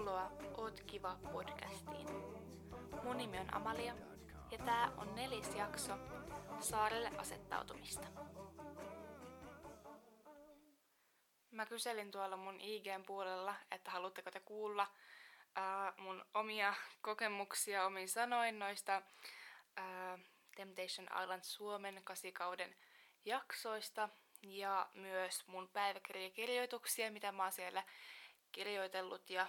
Tervetuloa Oot kiva podcastiin. Mun nimi on Amalia ja tää on neljäs jakso saarelle asettautumista. Mä kyselin tuolla mun IGn puolella, että haluatteko te kuulla ää, mun omia kokemuksia omin sanoin noista ää, Temptation Island Suomen kasikauden jaksoista ja myös mun päiväkirjakirjoituksia, mitä mä oon siellä kirjoitellut ja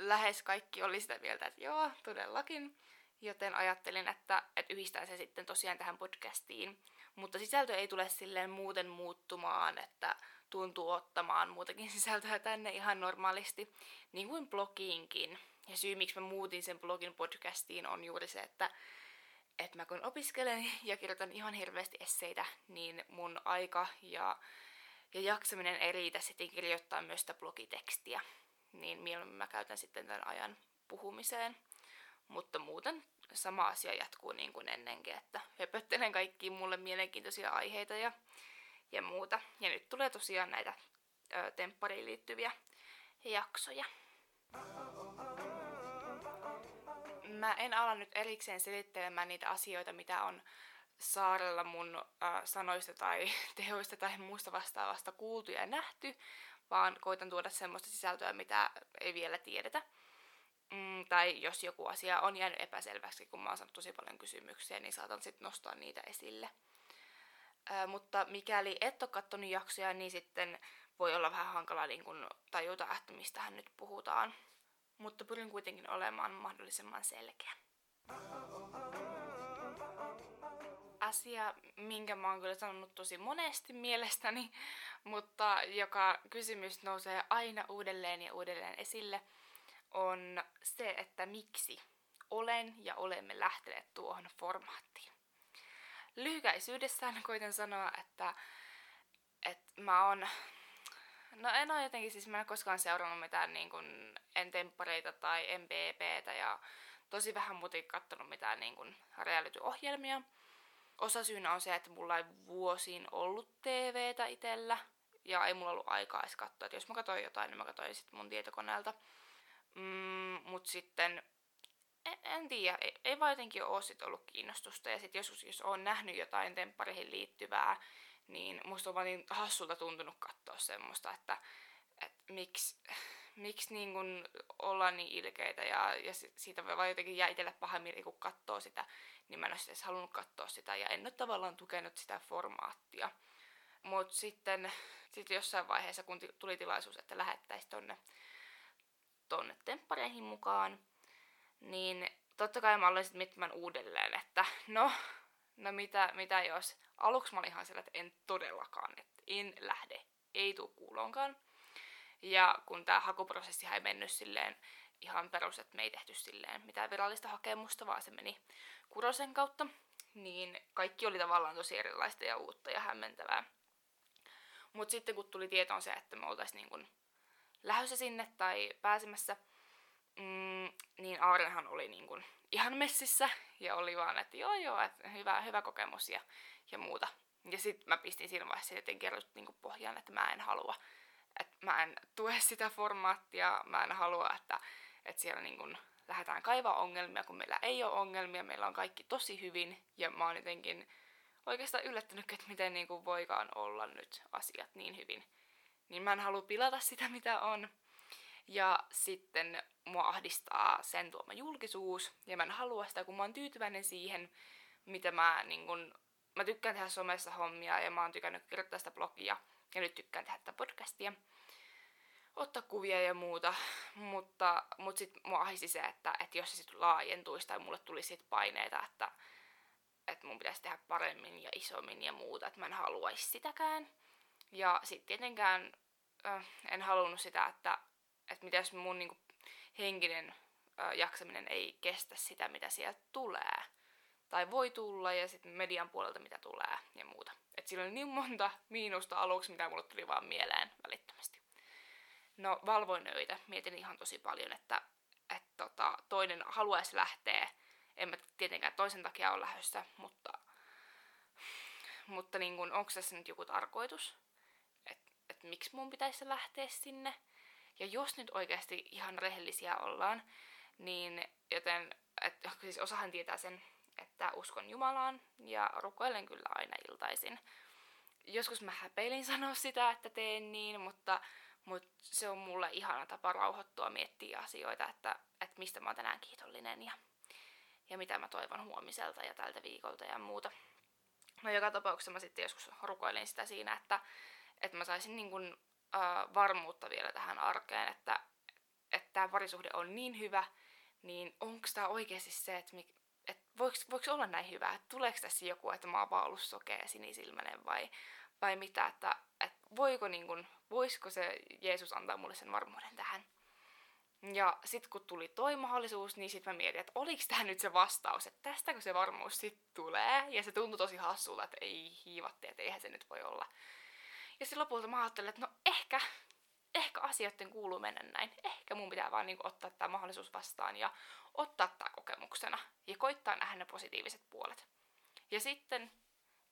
lähes kaikki oli sitä mieltä, että joo, todellakin. Joten ajattelin, että, että yhdistän se sitten tosiaan tähän podcastiin. Mutta sisältö ei tule silleen muuten muuttumaan, että tuntuu ottamaan muutakin sisältöä tänne ihan normaalisti, niin kuin blogiinkin. Ja syy, miksi mä muutin sen blogin podcastiin, on juuri se, että, että mä kun opiskelen ja kirjoitan ihan hirveästi esseitä, niin mun aika ja, ja jaksaminen ei riitä sitten kirjoittaa myös sitä blogitekstiä niin mieluummin mä käytän sitten tämän ajan puhumiseen. Mutta muuten sama asia jatkuu niin kuin ennenkin, että höpöttelen kaikkiin mulle mielenkiintoisia aiheita ja, ja muuta. Ja nyt tulee tosiaan näitä ö, temppariin liittyviä jaksoja. Mä en ala nyt erikseen selittelemään niitä asioita, mitä on saarella mun äh, sanoista tai tehoista tai muusta vastaavasta kuultu ja nähty, vaan koitan tuoda semmoista sisältöä, mitä ei vielä tiedetä. Mm, tai jos joku asia on jäänyt epäselväksi, kun mä oon saanut tosi paljon kysymyksiä, niin saatan sitten nostaa niitä esille. Ö, mutta mikäli et ole katsonut jaksoja, niin sitten voi olla vähän hankala niin kun tajuta, että mistähän nyt puhutaan. Mutta pyrin kuitenkin olemaan mahdollisimman selkeä asia, minkä mä oon kyllä sanonut tosi monesti mielestäni, mutta joka kysymys nousee aina uudelleen ja uudelleen esille, on se, että miksi olen ja olemme lähteneet tuohon formaattiin. Lyhykäisyydessään koitan sanoa, että, että mä oon No en ole jotenkin, siis mä en koskaan seurannut mitään niin kuin entemporeita tai MBPtä ja tosi vähän muuten katsonut mitään niin kuin reality-ohjelmia osa syynä on se, että mulla ei vuosiin ollut TVtä itellä. Ja ei mulla ollut aikaa edes katsoa. Että jos mä katsoin jotain, niin mä katsoin sitten mun tietokoneelta. Mm, mut sitten en, en tiedä, ei, ei vaan jotenkin ole sit ollut kiinnostusta. Ja sitten joskus, jos on nähnyt jotain tempparihin liittyvää, niin musta on vaan niin hassulta tuntunut katsoa semmoista, että, että miksi, miksi niin ollaan niin ilkeitä ja, ja siitä voi vaan jotenkin jää itselle paha mieli, kun katsoo sitä, niin mä en olisi edes halunnut katsoa sitä ja en ole tavallaan tukenut sitä formaattia. Mutta sitten sit jossain vaiheessa, kun tuli tilaisuus, että lähettäisiin tonne, tonne temppareihin mukaan, niin totta kai mä aloin sitten miettimään uudelleen, että no, no mitä, mitä jos... Aluksi mä olin ihan sillä, että en todellakaan, että en lähde, ei tuu kuulonkaan. Ja kun tämä hakuprosessi ei mennyt silleen ihan perus, että me ei tehty silleen mitään virallista hakemusta, vaan se meni Kurosen kautta, niin kaikki oli tavallaan tosi erilaista ja uutta ja hämmentävää. Mutta sitten kun tuli tietoon se, että me oltaisiin niin lähdössä sinne tai pääsemässä, mm, niin Aarenhan oli niin kun ihan messissä ja oli vaan, että joo joo, että hyvä, hyvä kokemus ja, ja muuta. Ja sitten mä pistin siinä vaiheessa jotenkin niin pohjaan, että mä en halua että mä en tue sitä formaattia, mä en halua, että, että siellä niin kun lähdetään kaivaa ongelmia, kun meillä ei ole ongelmia, meillä on kaikki tosi hyvin, ja mä oon jotenkin oikeastaan yllättynyt, että miten niin kuin voikaan olla nyt asiat niin hyvin. Niin mä en halua pilata sitä, mitä on. Ja sitten mua ahdistaa sen tuoma julkisuus, ja mä en halua sitä, kun mä oon tyytyväinen siihen, mitä mä niin kun, mä tykkään tehdä somessa hommia, ja mä oon tykännyt kirjoittaa sitä blogia, ja nyt tykkään tehdä tätä podcastia, ottaa kuvia ja muuta, mutta, mutta sitten mua ahisi se, että, että jos se sitten laajentuisi tai mulle tulisi sit paineita, että, että mun pitäisi tehdä paremmin ja isommin ja muuta, että mä en haluaisi sitäkään. Ja sitten tietenkään äh, en halunnut sitä, että, että mitä jos mun niinku, henkinen äh, jaksaminen ei kestä sitä, mitä sieltä tulee. Tai voi tulla ja sitten median puolelta mitä tulee ja muuta. Et sillä oli niin monta miinusta aluksi, mitä mulle tuli vaan mieleen välittömästi. No valvoin öitä, mietin ihan tosi paljon, että, että tota, toinen haluaisi lähteä. En mä tietenkään toisen takia ole lähdössä, mutta, mutta niin kun, onko tässä nyt joku tarkoitus? Että et miksi mun pitäisi lähteä sinne? Ja jos nyt oikeasti ihan rehellisiä ollaan, niin joten, että siis osahan tietää sen, että uskon Jumalaan ja rukoilen kyllä aina iltaisin. Joskus mä häpeilin sanoa sitä, että teen niin, mutta, mutta se on mulle ihana tapa rauhoittua miettiä asioita, että, että mistä mä oon tänään kiitollinen ja, ja mitä mä toivon huomiselta ja tältä viikolta ja muuta. No joka tapauksessa mä sitten joskus rukoilin sitä siinä, että, että mä saisin niin kun, äh, varmuutta vielä tähän arkeen, että että tämä parisuhde on niin hyvä, niin onko tämä oikeasti se, että, mi, että voiko, voiko olla näin hyvä, että tuleeko tässä joku, että mä oon vaan ollut sokea sinisilmäinen vai, vai mitä, että, että voiko niin kun, voisiko se Jeesus antaa mulle sen varmuuden tähän. Ja sitten kun tuli toi mahdollisuus, niin sitten mä mietin, että oliko tämä nyt se vastaus, että tästäkö se varmuus sitten tulee. Ja se tuntui tosi hassulta, että ei hiivatti, että eihän se nyt voi olla. Ja sitten lopulta mä ajattelin, että no ehkä, ehkä asioiden kuuluu mennä näin. Ehkä mun pitää vaan niinku ottaa tämä mahdollisuus vastaan ja ottaa tämä kokemuksena ja koittaa nähdä ne positiiviset puolet. Ja sitten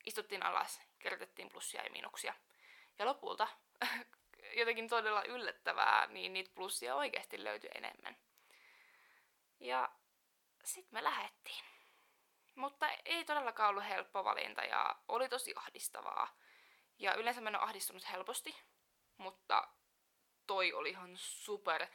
istuttiin alas, kirjoitettiin plussia ja miinuksia. Ja lopulta jotenkin todella yllättävää, niin niitä plussia oikeasti löytyi enemmän. Ja sitten me lähettiin. Mutta ei todellakaan ollut helppo valinta ja oli tosi ahdistavaa. Ja yleensä mä en ole ahdistunut helposti, mutta toi oli ihan super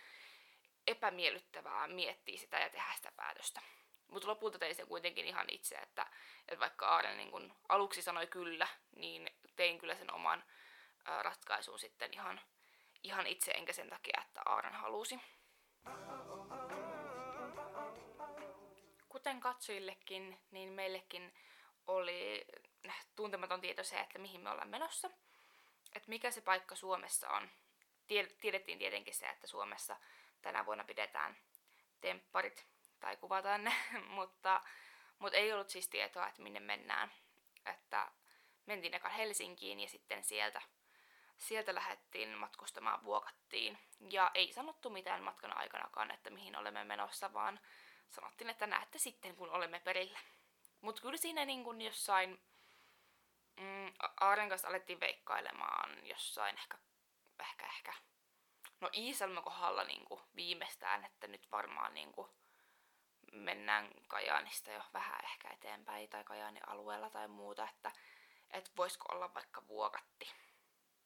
epämiellyttävää miettiä sitä ja tehdä sitä päätöstä. Mutta lopulta tein sen kuitenkin ihan itse, että, että vaikka Aaren niin kun aluksi sanoi kyllä, niin tein kyllä sen oman ää, ratkaisun sitten ihan, ihan itse, enkä sen takia, että Aaren halusi. Kuten katsojillekin, niin meillekin oli tuntematon tieto se, että mihin me ollaan menossa. Että mikä se paikka Suomessa on. Tiedettiin tietenkin se, että Suomessa tänä vuonna pidetään tempparit tai kuvataan ne, mutta, mutta ei ollut siis tietoa, että minne mennään. Että mentiin eka Helsinkiin ja sitten sieltä, sieltä lähdettiin matkustamaan, vuokattiin. Ja ei sanottu mitään matkan aikanakaan, että mihin olemme menossa, vaan sanottiin, että näette sitten, kun olemme perillä. Mutta kyllä siinä niin kuin jossain mm, Aaren kanssa alettiin veikkailemaan jossain ehkä, ehkä, ehkä no Iisalmen kohdalla niin viimeistään, että nyt varmaan niin mennään Kajaanista jo vähän ehkä eteenpäin tai Kajaanin alueella tai muuta, että et voisiko olla vaikka vuokatti.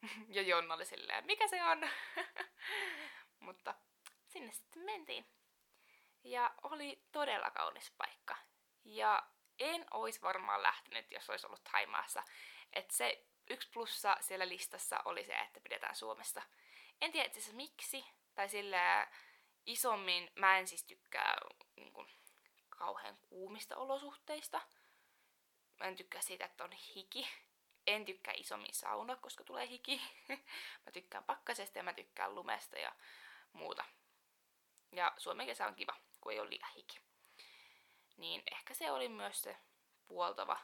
ja Jonna oli silleen, mikä se on? Mutta sinne sitten mentiin. Ja oli todella kaunis paikka. Ja en olisi varmaan lähtenyt, jos olisi ollut Taimaassa. Että se yksi plussa siellä listassa oli se, että pidetään Suomessa. En tiedä itse miksi, tai sillä isommin mä en siis tykkää niin kuin, kauhean kuumista olosuhteista. Mä en tykkää siitä, että on hiki. En tykkää isommin sauna, koska tulee hiki. mä tykkään pakkasesta ja mä tykkään lumesta ja muuta. Ja Suomen kesä on kiva, kun ei ole liian hiki. Niin ehkä se oli myös se puoltava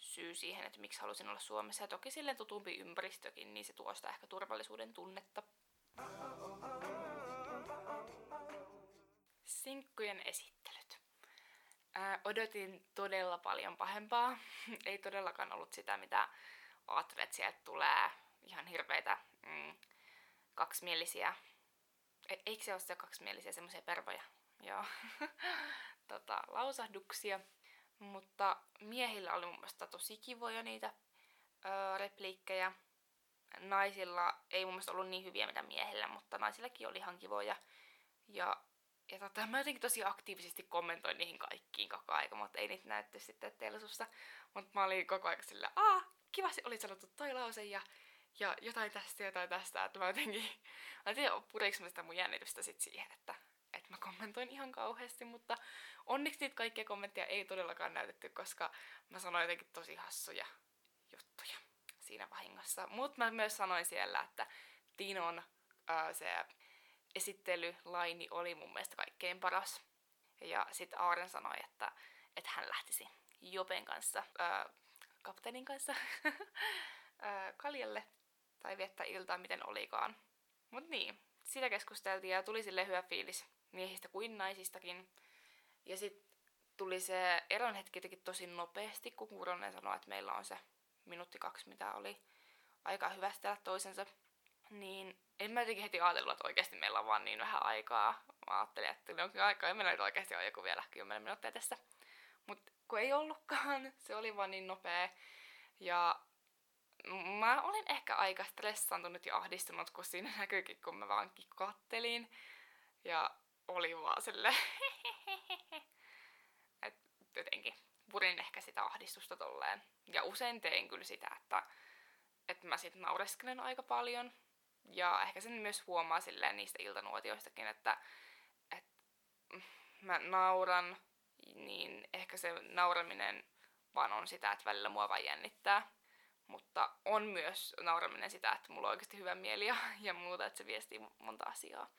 syy siihen, että miksi halusin olla Suomessa. Ja toki silleen tutumpi ympäristökin, niin se tuo sitä ehkä turvallisuuden tunnetta. Sinkkujen esittelyt. Ää, odotin todella paljon pahempaa. Ei todellakaan ollut sitä, mitä ajattelin, että sieltä tulee ihan hirveitä mm, kaksimielisiä. E- eikö se ole se kaksimielisiä semmoisia pervoja? Joo. tota, lausahduksia. Mutta miehillä oli mun mielestä tosi kivoja niitä öö, repliikkejä naisilla ei mun mielestä ollut niin hyviä mitä miehillä, mutta naisillakin oli ihan kivoja. Ja, ja tota, mä jotenkin tosi aktiivisesti kommentoin niihin kaikkiin koko aika, mutta ei niitä näytty sitten telsussa. Mutta mä olin koko ajan sillä, aa, kiva se oli sanottu toi lause ja, ja jotain tästä jotain tästä. Että mä jotenkin, mä en tiedä mä sitä mun jännitystä sit siihen, että, että mä kommentoin ihan kauheasti, mutta onneksi niitä kaikkia kommentteja ei todellakaan näytetty, koska mä sanoin jotenkin tosi hassuja juttuja siinä vahingossa. Mutta mä myös sanoin siellä, että Tinon ää, se esittelylaini oli mun mielestä kaikkein paras. Ja sitten Aaren sanoi, että, että hän lähtisi Jopen kanssa, ää, kapteenin kanssa, ää, kaljalle tai viettää iltaa, miten olikaan. Mut niin, sitä keskusteltiin ja tuli sille hyvä fiilis miehistä kuin naisistakin. Ja sitten tuli se eron hetki jotenkin tosi nopeasti, kun Kuronen sanoi, että meillä on se minuutti kaksi, mitä oli aika hyvästellä toisensa, niin en mä jotenkin heti ajatellut, että oikeasti meillä on vaan niin vähän aikaa. Mä ajattelin, että ne onkin aikaa ja meillä nyt oikeasti on joku vielä 10 minuuttia tässä. Mutta kun ei ollutkaan, se oli vaan niin nopea. Ja mä olin ehkä aika stressaantunut ja ahdistunut, kun siinä näkyykin, kun mä vaan kattelin. Ja oli vaan sille että jotenkin purin ehkä sitä ahdistusta tolleen. Ja usein tein kyllä sitä, että, että mä sitten naureskelen aika paljon. Ja ehkä sen myös huomaa silleen niistä iltanuotioistakin, että, että mä nauran, niin ehkä se nauraminen vaan on sitä, että välillä mua vaan jännittää. Mutta on myös nauraminen sitä, että mulla on oikeasti hyvä mieli ja, ja muuta, että se viestii monta asiaa.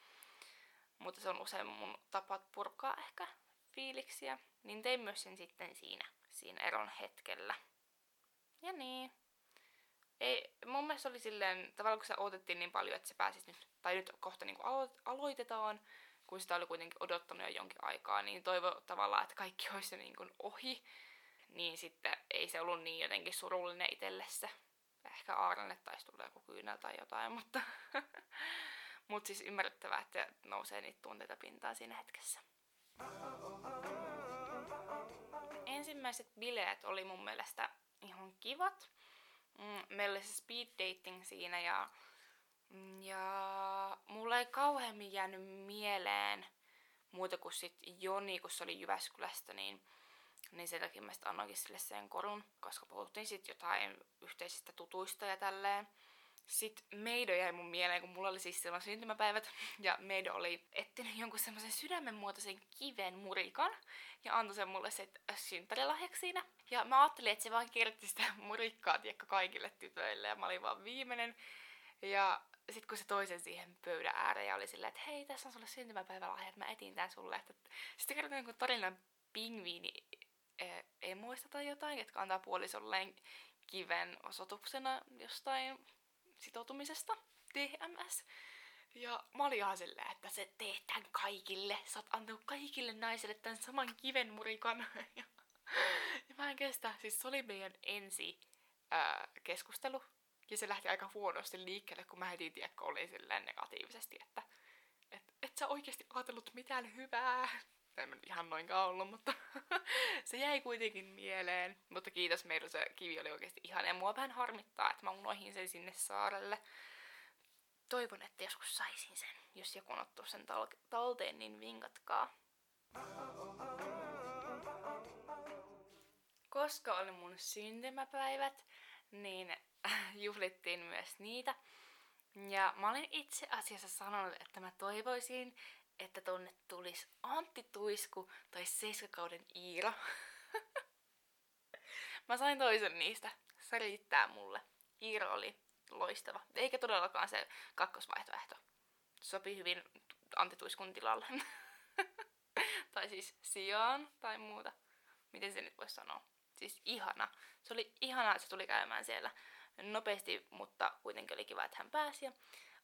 Mutta se on usein mun tapa purkaa ehkä fiiliksiä. Niin tein myös sen sitten siinä, siinä eron hetkellä. Ja niin. Ei, mun mielestä oli silleen, tavallaan kun se odotettiin niin paljon, että se pääsisi nyt, tai nyt kohta niin alo- aloitetaan, kun sitä oli kuitenkin odottanut jo jonkin aikaa, niin toivo tavallaan, että kaikki olisi niin kuin ohi niin sitten ei se ollut niin jotenkin surullinen itselle se. Ehkä Aaralle taisi tulla joku kyynel tai jotain, mutta mut siis ymmärrettävää, että nousee niitä tunteita pintaan siinä hetkessä. Ensimmäiset bileet oli mun mielestä ihan kivat. Mm, meillä oli se speed dating siinä ja, ja mulla ei kauheammin jäänyt mieleen muuta kuin sit Joni, kun se oli Jyväskylästä, niin niin sen takia mä sitten annoinkin sille sen korun, koska puhuttiin sitten jotain yhteisistä tutuista ja tälleen. Sitten Meido jäi mun mieleen, kun mulla oli siis silloin syntymäpäivät, ja Meido oli etsinyt jonkun semmoisen sydämen muotoisen kiven murikan, ja antoi sen mulle sitten synttärilahjaksi siinä. Ja mä ajattelin, että se vaan kirjoitti sitä murikkaa, tiedätkö, kaikille tytöille, ja mä olin vaan viimeinen. Ja sitten kun se toisen siihen pöydän ääreen ja oli silleen, että hei, tässä on sulle syntymäpäivälahja, että mä etin tän sulle. Sitten kerroin jonkun tarinan pingviini E, emoista tai jotain, jotka antaa puolisolleen kiven osoituksena jostain sitoutumisesta. DMS. Ja mä olin ihan silleen, että se teet tämän kaikille. Sä oot antanut kaikille naisille tämän saman kiven murikan. ja, ja mä en kestä. Siis se oli meidän ensi ää, keskustelu. Ja se lähti aika huonosti liikkeelle, kun mä heti tiedä, oli silleen negatiivisesti, että et, et sä oikeasti ajatellut mitään hyvää en nyt ihan noinkaan ollut, mutta se jäi kuitenkin mieleen. Mutta kiitos meillä se kivi oli oikeasti ihan ja mua vähän harmittaa, että mä unoihin sen sinne saarelle. Toivon, että joskus saisin sen. Jos joku on ottanut sen tal- talteen, niin vinkatkaa. Koska oli mun syntymäpäivät, niin juhlittiin myös niitä. Ja mä olin itse asiassa sanonut, että mä toivoisin, että tonne tulisi Antti Tuisku tai Seiskakauden Iira. Mä sain toisen niistä. Se riittää mulle. Iira oli loistava. Eikä todellakaan se kakkosvaihtoehto. Sopi hyvin Antti Tuiskun tilalle. tai siis sijaan tai muuta. Miten se nyt voisi sanoa? Siis ihana. Se oli ihana, että se tuli käymään siellä nopeasti, mutta kuitenkin oli kiva, että hän pääsi ja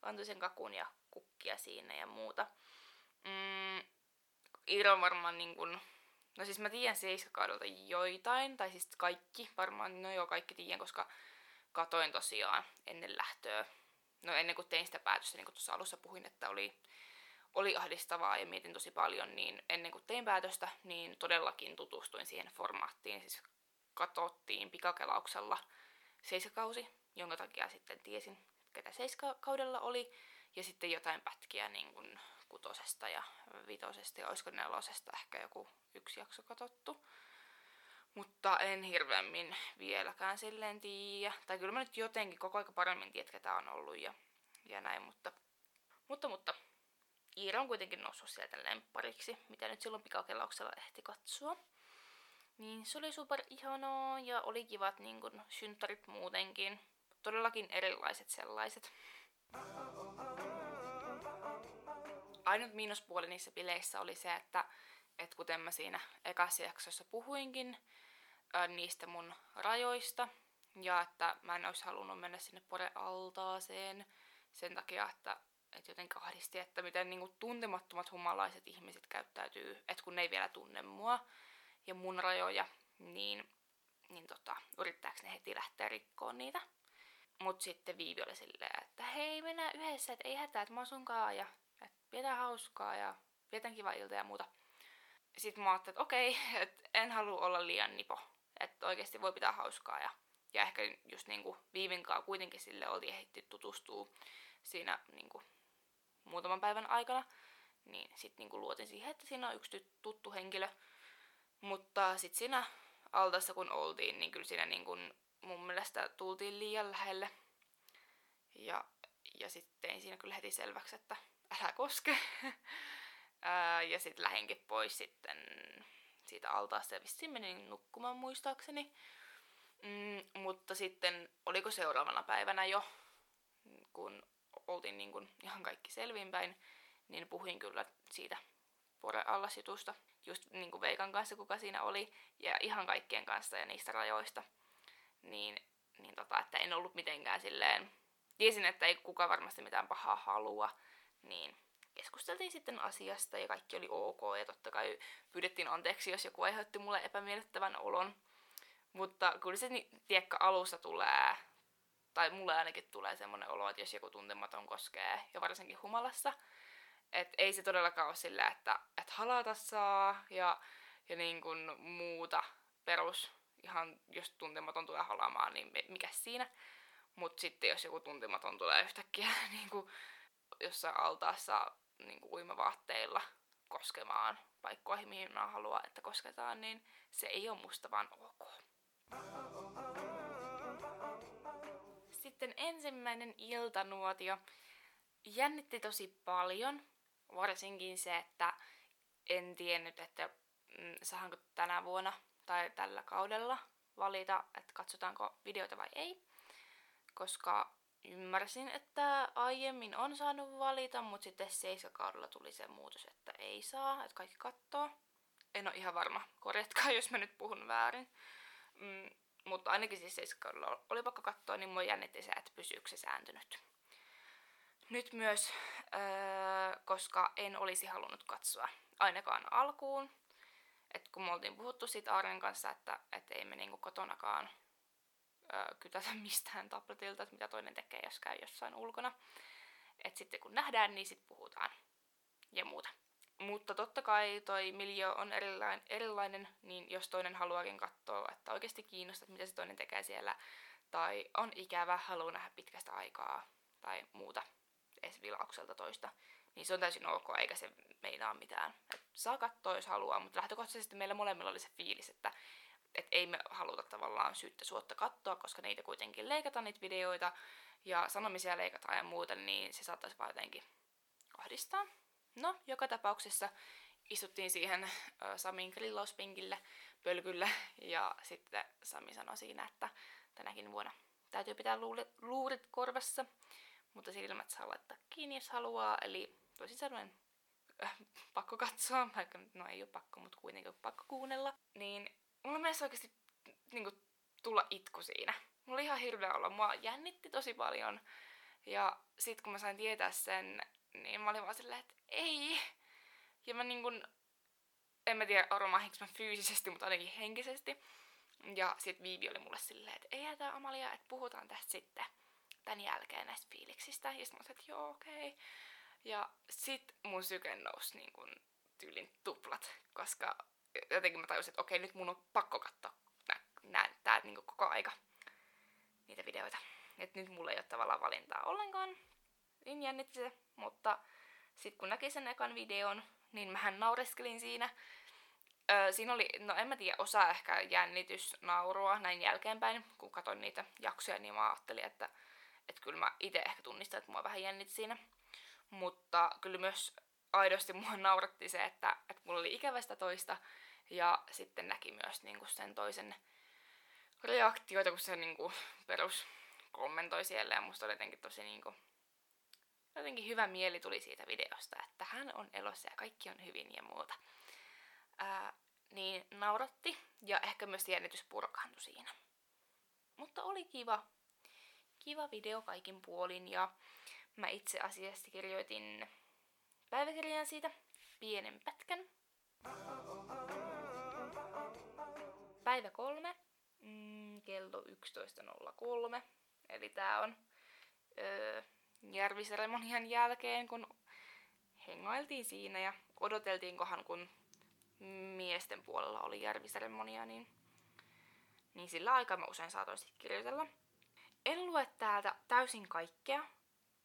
antoi sen kakun ja kukkia siinä ja muuta. Mm, Iiro varmaan niin kun, no siis mä tiedän seiskakaudelta joitain, tai siis kaikki, varmaan, no joo kaikki tiedän, koska katoin tosiaan ennen lähtöä. No ennen kuin tein sitä päätöstä, niin kuin tuossa alussa puhuin, että oli, oli ahdistavaa ja mietin tosi paljon, niin ennen kuin tein päätöstä, niin todellakin tutustuin siihen formaattiin. Siis katsottiin pikakelauksella seiskakausi, jonka takia sitten tiesin, ketä seiskakaudella oli. Ja sitten jotain pätkiä niin kuin kutosesta ja vitosesta ja olisiko nelosesta ehkä joku yksi jakso katottu. Mutta en hirveämmin vieläkään silleen tiedä. Tai kyllä mä nyt jotenkin koko aika paremmin tiedän, ketä on ollut ja, ja näin, mutta, mutta, mutta Iira on kuitenkin noussut sieltä lemppariksi, mitä nyt silloin pikakelauksella ehti katsoa. Niin se oli super ihanaa ja oli kivat niin kun, muutenkin. Todellakin erilaiset sellaiset ainut miinuspuoli niissä bileissä oli se, että, että kuten mä siinä ekassa jaksossa puhuinkin niistä mun rajoista, ja että mä en olisi halunnut mennä sinne pore-altaaseen sen takia, että, että jotenkin ahdisti, että miten niin kuin, tuntemattomat humalaiset ihmiset käyttäytyy, että kun ne ei vielä tunne mua ja mun rajoja, niin, niin tota, yrittääkö ne heti lähteä rikkoon niitä. mut sitten Viivi oli silleen, että hei mennään yhdessä, että ei hätää, että mä oon sunkaan ja pidetään hauskaa ja vietän kiva ilta ja muuta. Sitten mä ajattelin, että okei, että en halua olla liian nipo. Että oikeasti voi pitää hauskaa ja, ja ehkä just niinku Viivinkaan kuitenkin sille oli ehditty tutustua siinä niinku muutaman päivän aikana. Niin sitten niinku luotin siihen, että siinä on yksi tuttu henkilö. Mutta sitten siinä altassa kun oltiin, niin kyllä siinä niinku mun mielestä tultiin liian lähelle. Ja, ja sitten tein siinä kyllä heti selväksi, että älä koske. ja sitten lähinkin pois sitten siitä altaasta ja vissiin menin nukkumaan muistaakseni. Mm, mutta sitten oliko seuraavana päivänä jo, kun oltiin niin kuin ihan kaikki selvinpäin, niin puhuin kyllä siitä poreallasjutusta just niin kuin Veikan kanssa, kuka siinä oli, ja ihan kaikkien kanssa ja niistä rajoista. Niin, niin tota, että en ollut mitenkään silleen, tiesin, että ei kuka varmasti mitään pahaa halua, niin keskusteltiin sitten asiasta ja kaikki oli ok ja totta kai pyydettiin anteeksi, jos joku aiheutti mulle epämiellyttävän olon. Mutta kyllä se tiekka alussa tulee, tai mulle ainakin tulee semmoinen olo, että jos joku tuntematon koskee, ja varsinkin humalassa, että ei se todellakaan ole sillä, että, että halata saa ja, ja niin kuin muuta perus, ihan jos tuntematon tulee halaamaan, niin mikä siinä. Mutta sitten jos joku tuntematon tulee yhtäkkiä niin kuin jossain altaassa niin kuin uimavaatteilla koskemaan paikkoihin, mihin mä haluan, että kosketaan, niin se ei ole musta vaan ok. Sitten ensimmäinen iltanuotio jännitti tosi paljon, varsinkin se, että en tiennyt, että mm, saanko tänä vuonna tai tällä kaudella valita, että katsotaanko videota vai ei. Koska ymmärsin, että aiemmin on saanut valita, mutta sitten seiskakaudella tuli se muutos, että ei saa, että kaikki kattoo. En ole ihan varma, korjatkaa jos mä nyt puhun väärin. Mm, mutta ainakin siis seiskakaudella oli pakko katsoa, niin mua jännitti se, että pysyykö se sääntynyt. Nyt myös, öö, koska en olisi halunnut katsoa ainakaan alkuun. Et kun me oltiin puhuttu siitä Arjen kanssa, että, että ei me niinku kotonakaan kytätä mistään tabletilta, että mitä toinen tekee, jos käy jossain ulkona. Et sitten kun nähdään, niin sitten puhutaan ja muuta. Mutta totta kai toi miljo on erilainen, niin jos toinen haluaakin katsoa, että oikeasti kiinnostaa, mitä se toinen tekee siellä, tai on ikävä, haluaa nähdä pitkästä aikaa, tai muuta, edes vilaukselta toista, niin se on täysin ok, eikä se meinaa mitään. Et saa katsoa, jos haluaa, mutta lähtökohtaisesti meillä molemmilla oli se fiilis, että et ei me haluta tavallaan syyttä suotta katsoa, koska niitä kuitenkin leikataan niitä videoita ja sanomisia leikataan ja muuta, niin se saattaisi vaan jotenkin ahdistaa. No, joka tapauksessa istuttiin siihen Samin grillauspinkille, pölkylle, ja sitten Sami sanoi siinä, että tänäkin vuonna täytyy pitää luurit, luurit korvassa, mutta silmät saa laittaa kiinni, jos haluaa, eli toisin sanoen pakko katsoa, vaikka no ei ole pakko, mutta kuitenkin pakko kuunnella, niin mulla mielestä oikeasti niin kuin, tulla itku siinä. Mulla oli ihan hirveä olla, mua jännitti tosi paljon, ja sit kun mä sain tietää sen, niin mä olin vaan silleen, että ei. Ja mä niin kuin, en mä tiedä aromahinko mä fyysisesti, mutta ainakin henkisesti. Ja sit Viivi oli mulle silleen, että ei hätää Amalia, että puhutaan tästä sitten tämän jälkeen näistä fiiliksistä. Ja sit mä sanoin, että joo okei. Okay. Ja sit mun syke nousi niin kun tyylin tuplat, koska jotenkin mä tajusin, että okei, nyt mun on pakko katsoa nää, tää niin koko aika niitä videoita. Että nyt mulla ei ole tavallaan valintaa ollenkaan. Niin jännitti se, mutta sitten kun näki sen ekan videon, niin mähän naureskelin siinä. Öö, siinä oli, no en mä tiedä, osa ehkä jännitysnaurua näin jälkeenpäin, kun katsoin niitä jaksoja, niin mä ajattelin, että, että kyllä mä itse ehkä tunnistan, että mua vähän jännitti siinä. Mutta kyllä myös aidosti mua nauratti se, että, että mulla oli ikävästä toista, ja sitten näki myös niin kuin sen toisen reaktioita, kun se niin kuin, perus kommentoi siellä, ja musta oli jotenkin tosi niin kuin, jotenkin hyvä mieli tuli siitä videosta, että hän on elossa ja kaikki on hyvin ja muuta. Ää, niin nauratti ja ehkä myös jännitys purkaantui siinä. Mutta oli kiva. Kiva video kaikin puolin ja mä itse asiassa kirjoitin päiväkirjan siitä pienen pätkän. Päivä kolme, mm, kello 11.03. Eli tää on öö, järviseremonian jälkeen, kun hengailtiin siinä ja odoteltiinkohan, kun miesten puolella oli järviseremonia, niin, niin sillä aikaa mä usein saatoin sitten kirjoitella. En lue täältä täysin kaikkea,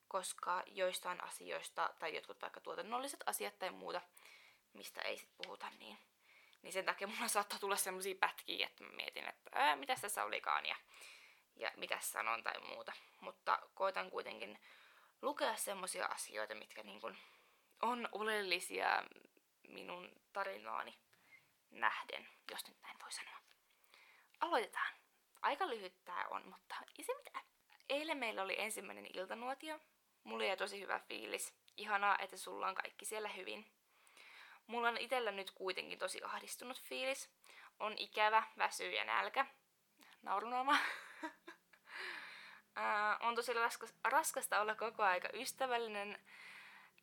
koska joistain asioista, tai jotkut vaikka tuotannolliset asiat tai muuta, mistä ei sit puhuta, niin, niin sen takia mulla saattaa tulla sellaisia pätkiä, että mä mietin, että ää, mitä tässä olikaan ja, ja mitä sanon tai muuta. Mutta koitan kuitenkin lukea semmoisia asioita, mitkä niin kun on oleellisia minun tarinaani nähden, jos nyt näin voi sanoa. Aloitetaan. Aika lyhyt tää on, mutta ei se mitään. Eilen meillä oli ensimmäinen iltanuotio. Mulla jäi tosi hyvä fiilis. Ihanaa, että sulla on kaikki siellä hyvin. Mulla on itellä nyt kuitenkin tosi ahdistunut fiilis. On ikävä, väsyy ja nälkä. Naurunoma. on tosi raskas, raskasta olla koko aika ystävällinen.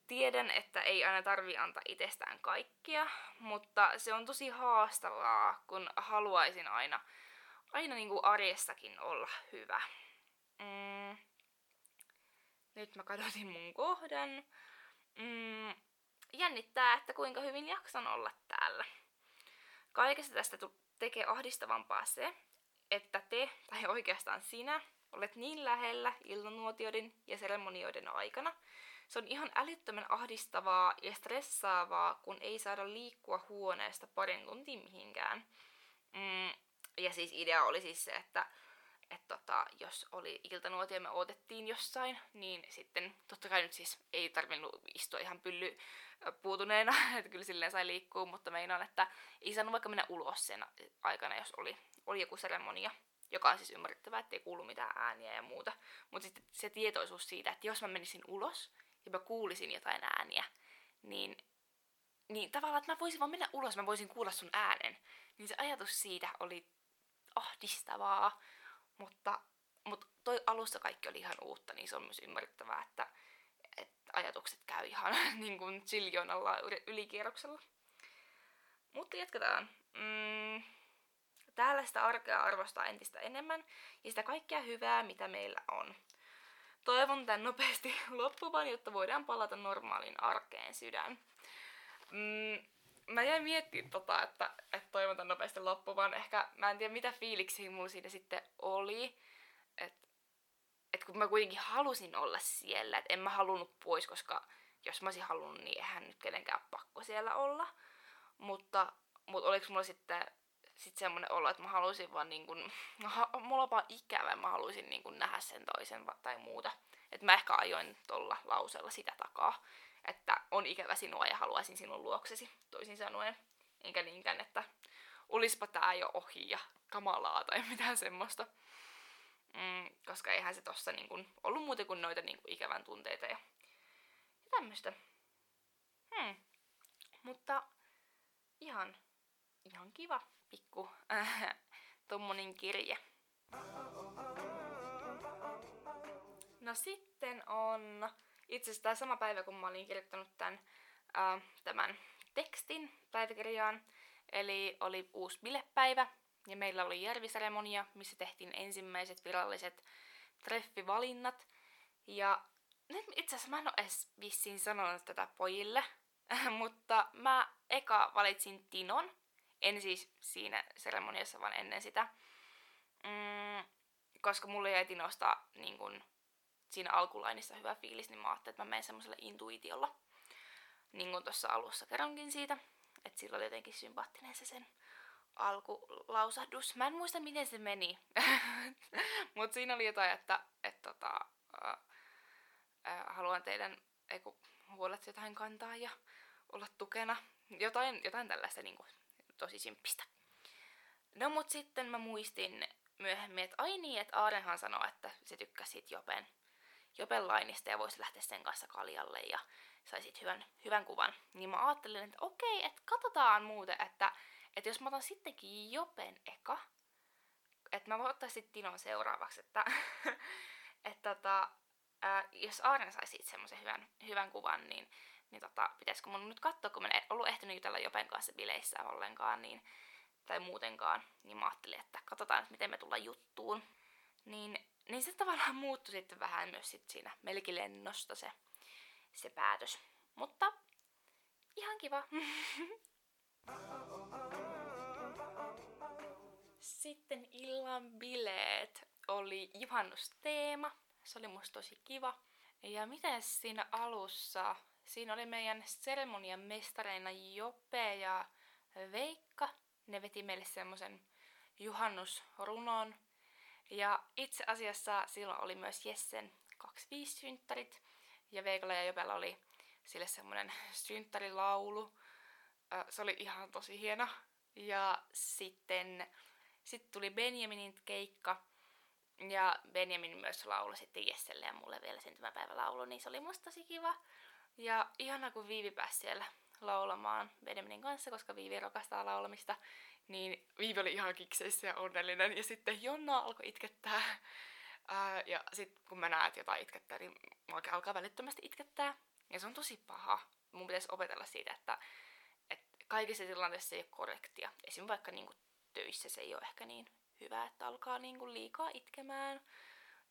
Tiedän, että ei aina tarvi antaa itsestään kaikkia, mutta se on tosi haastavaa, kun haluaisin aina, aina niin kuin arjessakin olla hyvä. Mm. Nyt mä kadotin mun kohdan. Mm. Jännittää, että kuinka hyvin jaksan olla täällä. Kaikesta tästä tekee ahdistavampaa se, että te, tai oikeastaan sinä, olet niin lähellä iltanuotioiden ja seremonioiden aikana. Se on ihan älyttömän ahdistavaa ja stressaavaa, kun ei saada liikkua huoneesta parin tuntia mihinkään. Mm, ja siis idea oli siis se, että et tota, jos oli iltanuotio ja me odotettiin jossain, niin sitten totta kai nyt siis ei tarvinnut istua ihan pylly puutuneena, että kyllä silleen sai liikkua, mutta meinaan, että ei saanut vaikka mennä ulos sen aikana, jos oli, oli joku seremonia joka on siis ymmärrettävää, ettei kuulu mitään ääniä ja muuta. Mutta sitten se tietoisuus siitä, että jos mä menisin ulos ja mä kuulisin jotain ääniä, niin, niin tavallaan, että mä voisin vaan mennä ulos, mä voisin kuulla sun äänen. Niin se ajatus siitä oli ahdistavaa, mutta, mutta toi alussa kaikki oli ihan uutta, niin se on myös ymmärrettävää, että, ajatukset käy ihan niin kuin chiljonalla ylikierroksella. Mutta jatketaan. Mm, Täällä sitä arkea arvostaa entistä enemmän ja sitä kaikkea hyvää, mitä meillä on. Toivon tän nopeasti loppuvan, jotta voidaan palata normaaliin arkeen sydän. Mm, mä jäin miettimään tota, että, että toivon tän nopeasti loppuvan. Ehkä mä en tiedä mitä fiiliksiä mulla siitä sitten oli. Että et kun mä kuitenkin halusin olla siellä, että en mä halunnut pois, koska jos mä olisin halunnut, niin eihän nyt kenenkään pakko siellä olla. Mutta, mutta oliko mulla sitten sitten semmoinen olo, että mä haluaisin vaan niin kuin, mulla on vaan ikävä, mä haluaisin niin kuin nähdä sen toisen tai muuta. Että mä ehkä ajoin tuolla lauseella sitä takaa, että on ikävä sinua ja haluaisin sinun luoksesi, toisin sanoen. Enkä niinkään, että olispa tää jo ohi ja kamalaa tai mitään semmoista. Mm, koska eihän se tossa niin kuin, ollut muuta kuin noita niin kuin ikävän tunteita ja, ja tämmöistä. Hmm. Mutta ihan, ihan kiva pikku äh, tommonen kirje. No sitten on itse asiassa tämä sama päivä, kun mä olin kirjoittanut tämän, äh, tämän tekstin päiväkirjaan. Eli oli uusi bilepäivä ja meillä oli järviseremonia, missä tehtiin ensimmäiset viralliset treffivalinnat. Ja nyt itse asiassa mä en ole edes vissiin sanonut tätä pojille, mutta mä eka valitsin Tinon, en siis siinä seremoniassa, vaan ennen sitä. Mm, koska mulle jäi Tinosta niin kun, siinä alkulainissa hyvä fiilis, niin mä ajattelin, että mä menen semmoisella intuitiolla. Niin kuin tuossa alussa kerronkin siitä. Että sillä oli jotenkin sympaattinen se sen alkulausahdus. Mä en muista, miten se meni. Mutta siinä oli jotain, että et, tota, äh, äh, haluan teidän eiku, huolet jotain kantaa ja olla tukena. Jotain, jotain tällaista niin kuin, tosi simppistä. No mut sitten mä muistin myöhemmin, että ai niin, että Aarenhan sanoi, että se tykkäsi siitä Jopen, Jopen lainista ja voisi lähteä sen kanssa kaljalle ja saisit hyvän, hyvän kuvan. Niin mä ajattelin, että okei, että katsotaan muuten, että, että jos mä otan sittenkin Jopen eka, että mä voin ottaa sitten Tinon seuraavaksi, että, että tota, ää, jos Aaren saisi siitä semmoisen hyvän, hyvän kuvan, niin niin tota, pitäisikö mun nyt katsoa, kun mä en ollut ehtinyt jutella Jopen kanssa bileissä ollenkaan, niin, tai muutenkaan, niin mä ajattelin, että katsotaan, että miten me tullaan juttuun. Niin niin se tavallaan muuttui sitten vähän myös sit siinä melkilennosta se, se päätös. Mutta ihan kiva. Sitten illan bileet oli juhannusteema. Se oli musta tosi kiva. Ja miten siinä alussa? Siinä oli meidän seremonian mestareina Jope ja Veikka. Ne veti meille semmoisen juhannusrunon. Ja itse asiassa silloin oli myös Jessen 25 synttärit. Ja Veikalla ja Jopella oli sille semmoinen synttärilaulu. Se oli ihan tosi hieno. Ja sitten sit tuli Benjaminin keikka. Ja Benjamin myös lauloi sitten Jesselle ja mulle vielä syntymäpäivälaulu, niin se oli musta tosi kiva. Ja ihana kun Viivi pääsi siellä laulamaan Benjaminin kanssa, koska Viivi rakastaa laulamista, niin Viivi oli ihan kikseissä ja onnellinen. Ja sitten Jonna alkoi itkettää. Ää, ja sitten kun mä näen, että jotain itkettää, niin mä alkaa välittömästi itkettää. Ja se on tosi paha. Mun pitäisi opetella siitä, että, että kaikissa tilanteissa ei ole korrektia. Esimerkiksi vaikka niin töissä se ei ole ehkä niin hyvä, että alkaa niin kuin liikaa itkemään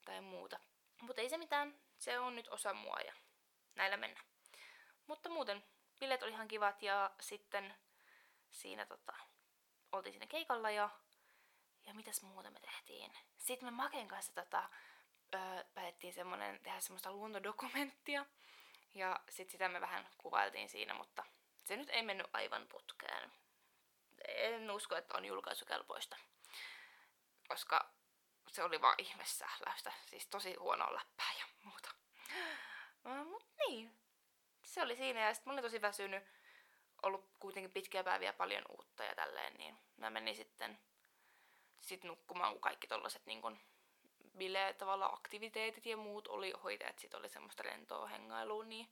tai muuta. Mutta ei se mitään, se on nyt osa mua ja näillä mennä. Mutta muuten bileet oli ihan kivat ja sitten siinä tota, oltiin siinä keikalla ja, ja mitäs muuta me tehtiin. Sitten me Maken kanssa tota, öö, päätettiin semmonen, tehdä semmoista luontodokumenttia. Ja sitten sitä me vähän kuvailtiin siinä, mutta se nyt ei mennyt aivan putkeen. En usko, että on julkaisukelpoista. Koska se oli vaan ihmesähläystä. Siis tosi huonoa läppää ja muuta. Mut niin. Se oli siinä ja sitten mä olin tosi väsynyt. Ollut kuitenkin pitkiä päiviä paljon uutta ja tälleen, niin mä menin sitten sit nukkumaan, kun kaikki tollaset niin kun bileet, tavallaan aktiviteetit ja muut oli hoitajat, sit oli semmoista rentoa hengailua, niin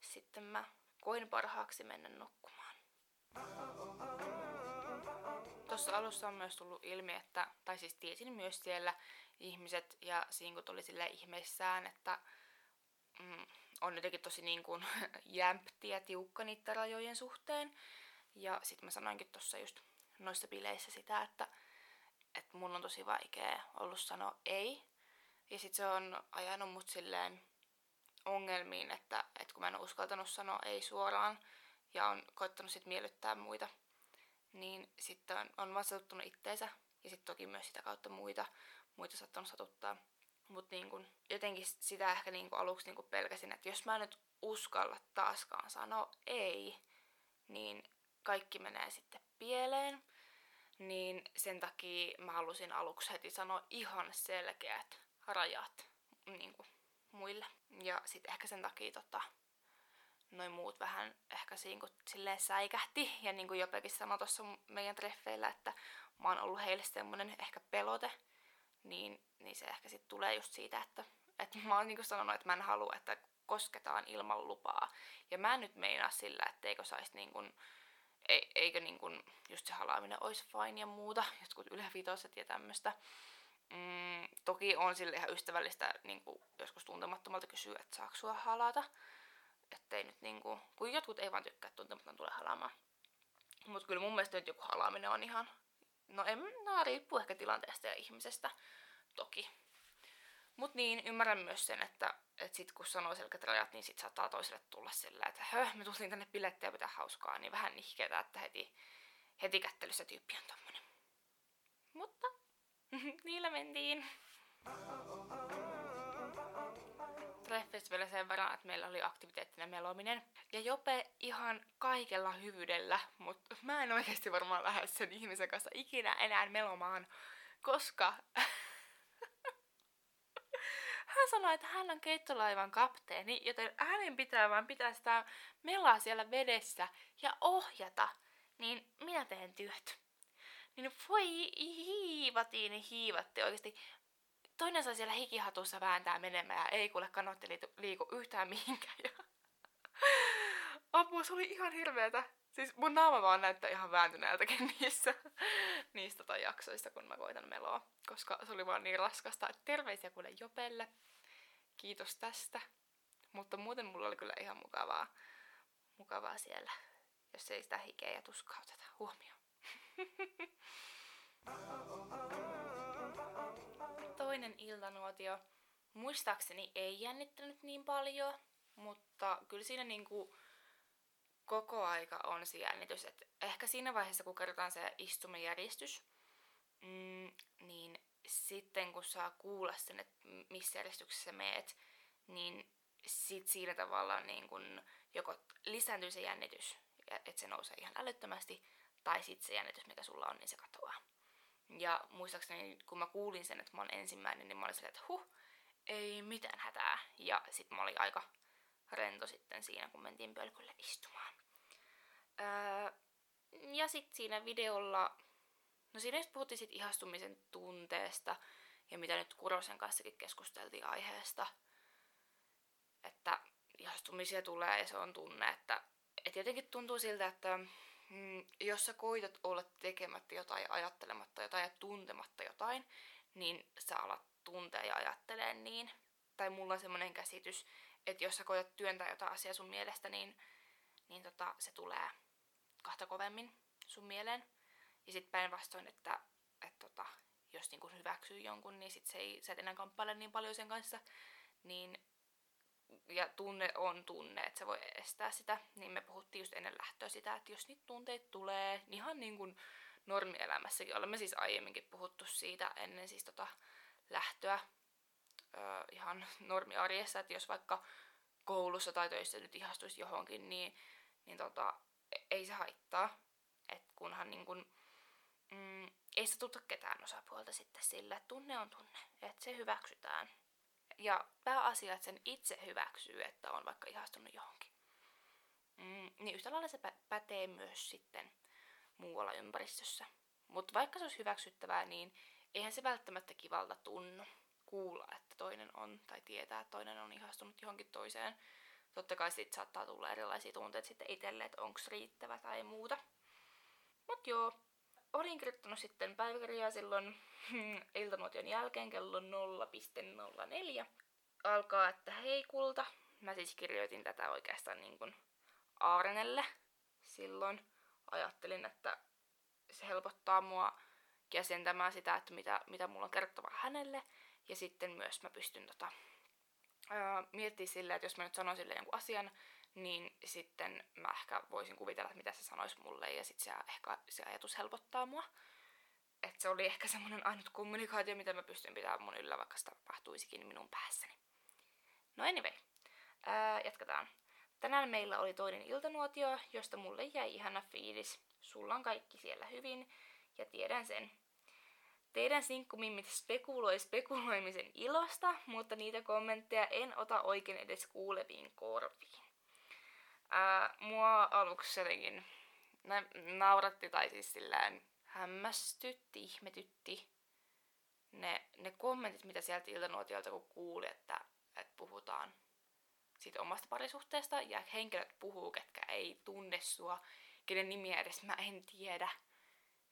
sitten mä koin parhaaksi mennä nukkumaan. Tuossa alussa on myös tullut ilmi, että, tai siis tiesin myös siellä ihmiset ja siinä tuli sille ihmeissään, että mm, on jotenkin tosi niin kuin jämpti ja tiukka niiden rajojen suhteen. Ja sitten mä sanoinkin tuossa just noissa bileissä sitä, että että mun on tosi vaikea ollut sanoa ei. Ja sit se on ajanut mut silleen ongelmiin, että, että kun mä en uskaltanut sanoa ei suoraan ja on koittanut sit miellyttää muita, niin sitten on, on vaan satuttunut itteensä ja sitten toki myös sitä kautta muita, muita saattanut satuttaa. Mutta niin jotenkin sitä ehkä niin kun aluksi niin pelkäsin, että jos mä nyt uskalla taaskaan sanoa ei, niin kaikki menee sitten pieleen niin sen takia mä halusin aluksi heti sanoa ihan selkeät rajat niin muille. Ja sitten ehkä sen takia tota, noin muut vähän ehkä siinä kun silleen säikähti. Ja niin kuin Jopekin sanoi tuossa meidän treffeillä, että mä oon ollut heille semmonen ehkä pelote. Niin, niin se ehkä sitten tulee just siitä, että, että mä oon niin sanonut, että mä en halua, että kosketaan ilman lupaa. Ja mä en nyt meinaa sillä, etteikö saisi niin kuin, ei, eikö niin kun just se halaaminen olisi fine ja muuta, jotkut ylevitoset ja tämmöistä. Mm, toki on sille ihan ystävällistä niin kuin joskus tuntemattomalta kysyä, että saako sua halata. Ettei nyt niin kuin, kun jotkut ei vaan tykkää, että tuntemattoman tulee halaamaan. Mutta kyllä mun mielestä nyt joku halaaminen on ihan, no en, no riippuu ehkä tilanteesta ja ihmisestä, toki. Mut niin, ymmärrän myös sen, että, että sit kun sanoo selkät rajat, niin sit saattaa toiselle tulla sillä, että höh, me tultiin tänne bilettiä pitää hauskaa, niin vähän nihkeetä, että heti, heti kättelyssä tyyppi on tommonen. Mutta niillä mentiin. Treffeistä vielä sen verran, että meillä oli aktiviteettina melominen. Ja Jope ihan kaikella hyvyydellä, mutta mä en oikeasti varmaan lähde sen ihmisen kanssa ikinä enää melomaan, koska hän sanoi, että hän on keittolaivan kapteeni, joten hänen pitää vaan pitää sitä melaa siellä vedessä ja ohjata. Niin minä teen työt. Niin voi hiivatiin, hiivatti oikeasti. Toinen sai siellä hikihatussa vääntää menemään ja ei kuule kanotti liiku yhtään mihinkään. Ja... Apua, se oli ihan hirveetä. Siis mun naama vaan näyttää ihan vääntyneeltäkin niissä, niistä tai jaksoista, kun mä koitan meloa. Koska se oli vaan niin raskasta. Terveisiä kuule Jopelle. Kiitos tästä. Mutta muuten mulla oli kyllä ihan mukavaa, mukavaa siellä, jos ei sitä hikeä ja tuskaa oteta huomioon. toinen iltanuotio muistaakseni ei jännittänyt niin paljon, mutta kyllä siinä niinku koko aika on se jännitys. Et ehkä siinä vaiheessa, kun kerrotaan se istumajärjestys, mm, niin sitten kun saa kuulla sen, että missä järjestyksessä meet, niin sit siinä tavalla niin kun joko lisääntyy se jännitys, että se nousee ihan älyttömästi, tai sitten se jännitys, mikä sulla on, niin se katoaa. Ja muistaakseni, kun mä kuulin sen, että mä oon ensimmäinen, niin mä olin silleen, että huh, ei mitään hätää. Ja sitten mä olin aika rento sitten siinä, kun mentiin pölkylle istumaan. Öö, ja sitten siinä videolla, no siinä puhuttiin sit ihastumisen tunteesta, ja mitä nyt Kurosen kanssakin keskusteltiin aiheesta, että ihastumisia tulee ja se on tunne, että et jotenkin tuntuu siltä, että mm, jos sä koitat olla tekemättä jotain ja ajattelematta jotain ja tuntematta jotain, niin sä alat tuntea ja ajattelee niin. Tai mulla on semmoinen käsitys, että jos sä koetat työntää jotain asiaa sun mielestä, niin, niin tota, se tulee kahta kovemmin sun mieleen. Ja sitten päinvastoin, että et tota, jos niinku hyväksyy jonkun, niin sit se ei, sä et enää kamppaile niin paljon sen kanssa, niin ja tunne on tunne, että se voi estää sitä, niin me puhuttiin just ennen lähtöä sitä, että jos niitä tunteita tulee, niin ihan niin kuin normielämässäkin, olemme siis aiemminkin puhuttu siitä ennen siis tota lähtöä ö, ihan normiarjessa, että jos vaikka koulussa tai töissä nyt ihastuisi johonkin, niin, niin tota, e-, ei se haittaa, että kunhan niin kuin, mm, ei se tuta ketään osapuolta sitten sillä, että tunne on tunne, että se hyväksytään ja pääasia, että sen itse hyväksyy, että on vaikka ihastunut johonkin. Mm, niin yhtä lailla se pä- pätee myös sitten muualla ympäristössä. Mutta vaikka se olisi hyväksyttävää, niin eihän se välttämättä kivalta tunnu kuulla, että toinen on, tai tietää, että toinen on ihastunut johonkin toiseen. Totta kai sitten saattaa tulla erilaisia tunteita sitten itselle, että onko riittävä tai muuta. Mut joo, olin kirjoittanut sitten päiväkirjaa silloin hmm, iltanuotion jälkeen kello 0.04. Alkaa, että hei kulta. Mä siis kirjoitin tätä oikeastaan niin kuin Aarenelle silloin. Ajattelin, että se helpottaa mua jäsentämään sitä, että mitä, mitä mulla on kerrottava hänelle. Ja sitten myös mä pystyn tota, miettimään silleen, että jos mä nyt sanon sille jonkun asian, niin sitten mä ehkä voisin kuvitella, että mitä se sanoisi mulle ja sitten se, ehkä se ajatus helpottaa mua. Että se oli ehkä semmonen ainut kommunikaatio, mitä mä pystyn pitämään mun yllä, vaikka sitä tapahtuisikin minun päässäni. No anyway, ää, jatketaan. Tänään meillä oli toinen iltanuotio, josta mulle jäi ihana fiilis. Sulla on kaikki siellä hyvin, ja tiedän sen. Teidän sinkkumimmit spekuloi spekuloimisen ilosta, mutta niitä kommentteja en ota oikein edes kuuleviin korviin. Ää, mua aluksi jotenkin na- nauratti tai siis sillään hämmästytti, ihmetytti ne, ne kommentit, mitä sieltä iltanuotiolta kun kuuli, että, että puhutaan siitä omasta parisuhteesta ja henkilöt puhuu, ketkä ei tunne sua, kenen nimiä edes mä en tiedä,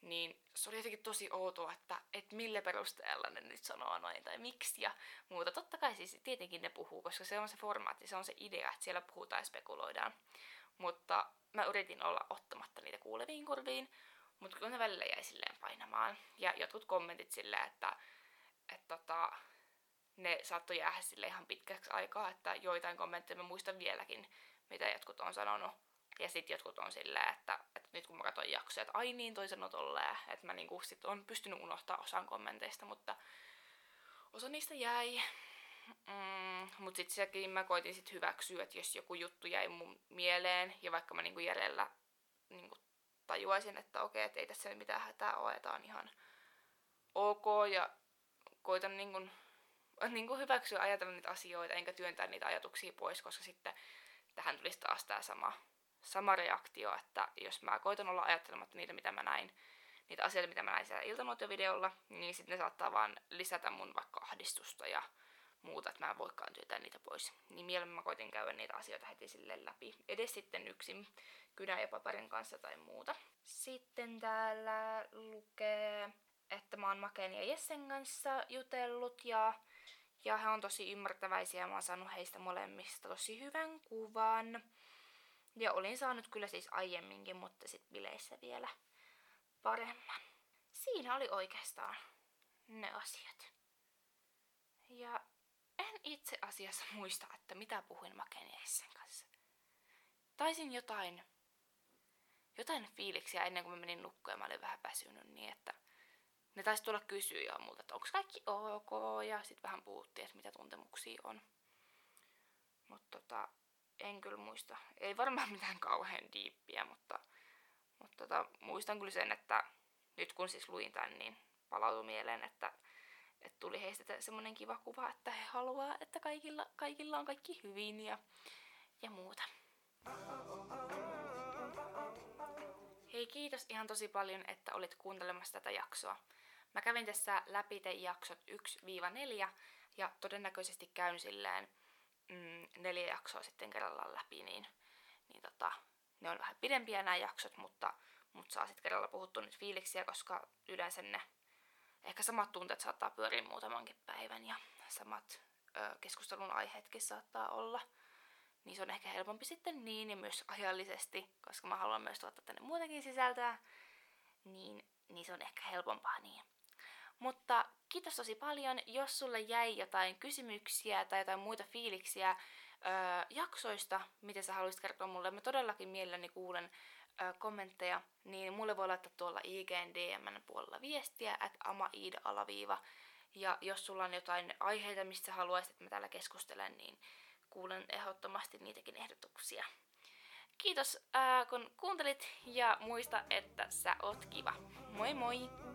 niin se oli jotenkin tosi outoa, että, että millä perusteella ne nyt sanoo noin tai miksi ja muuta. Totta kai siis tietenkin ne puhuu, koska se on se formaatti, se on se idea, että siellä puhutaan ja spekuloidaan. Mutta mä yritin olla ottamatta niitä kuuleviin kurviin, mutta kun ne välillä jäi silleen painamaan. Ja jotkut kommentit silleen, että, että tota, ne saattoi jäädä sille ihan pitkäksi aikaa, että joitain kommentteja mä muistan vieläkin, mitä jotkut on sanonut. Ja sitten jotkut on silleen, että, että nyt kun mä katson jaksoja, että ai niin toi sanoo tolleen, että mä niinku sit on pystynyt unohtaa osan kommenteista, mutta osa niistä jäi. Mm, mutta sitten sekin mä koitin sit hyväksyä, että jos joku juttu jäi mun mieleen ja vaikka mä niinku järjellä niinku tajuaisin, että okei, että ei tässä mitään hätää ole, että on ihan ok ja koitan niinku, niinku hyväksyä ajatella niitä asioita enkä työntää niitä ajatuksia pois, koska sitten tähän tulisi taas tämä sama sama reaktio, että jos mä koitan olla ajattelematta niitä, mitä mä näin, niitä asioita, mitä mä näin siellä iltanuotiovideolla, niin sitten ne saattaa vaan lisätä mun vaikka ahdistusta ja muuta, että mä en voikaan työtää niitä pois. Niin mieluummin mä koitin käydä niitä asioita heti sille läpi. Edes sitten yksin kynä ja paperin kanssa tai muuta. Sitten täällä lukee, että mä oon Maken ja Jessen kanssa jutellut ja, ja he on tosi ymmärtäväisiä ja mä oon saanut heistä molemmista tosi hyvän kuvan. Ja olin saanut kyllä siis aiemminkin, mutta sitten bileissä vielä paremman. Siinä oli oikeastaan ne asiat. Ja en itse asiassa muista, että mitä puhuin Maken ja Essen kanssa. Taisin jotain, jotain fiiliksiä ennen kuin mä menin nukkuun ja mä olin vähän väsynyt niin, että ne taisi tulla kysyä jo multa, että onko kaikki ok, ja sitten vähän puhuttiin, että mitä tuntemuksia on. Mutta tota, en kyllä muista. Ei varmaan mitään kauhean diippiä, mutta, mutta tota, muistan kyllä sen, että nyt kun siis luin tän, niin palautui mieleen, että, että tuli heistä semmoinen kiva kuva, että he haluaa, että kaikilla, kaikilla on kaikki hyvin ja, ja muuta. Hei kiitos ihan tosi paljon, että olit kuuntelemassa tätä jaksoa. Mä kävin tässä läpi te jaksot 1-4 ja todennäköisesti käyn silleen mm, neljä jaksoa sitten kerrallaan läpi, niin, niin tota, ne on vähän pidempiä nämä jaksot, mutta, mutta saa sitten kerralla puhuttu nyt fiiliksiä, koska yleensä ne ehkä samat tunteet saattaa pyöriä muutamankin päivän ja samat ö, keskustelun aiheetkin saattaa olla. Niin se on ehkä helpompi sitten niin ja myös ajallisesti, koska mä haluan myös tuottaa tänne muutakin sisältöä, niin, niin se on ehkä helpompaa niin. Mutta kiitos tosi paljon, jos sulle jäi jotain kysymyksiä tai jotain muita fiiliksiä öö, jaksoista, mitä sä haluaisit kertoa mulle. Mä todellakin mielelläni kuulen öö, kommentteja, niin mulle voi laittaa tuolla IGN puolella viestiä, että amaid-alaviiva. Ja jos sulla on jotain aiheita, mistä haluaisit, että mä täällä keskustelen, niin kuulen ehdottomasti niitäkin ehdotuksia. Kiitos ää, kun kuuntelit ja muista, että sä oot kiva. Moi moi!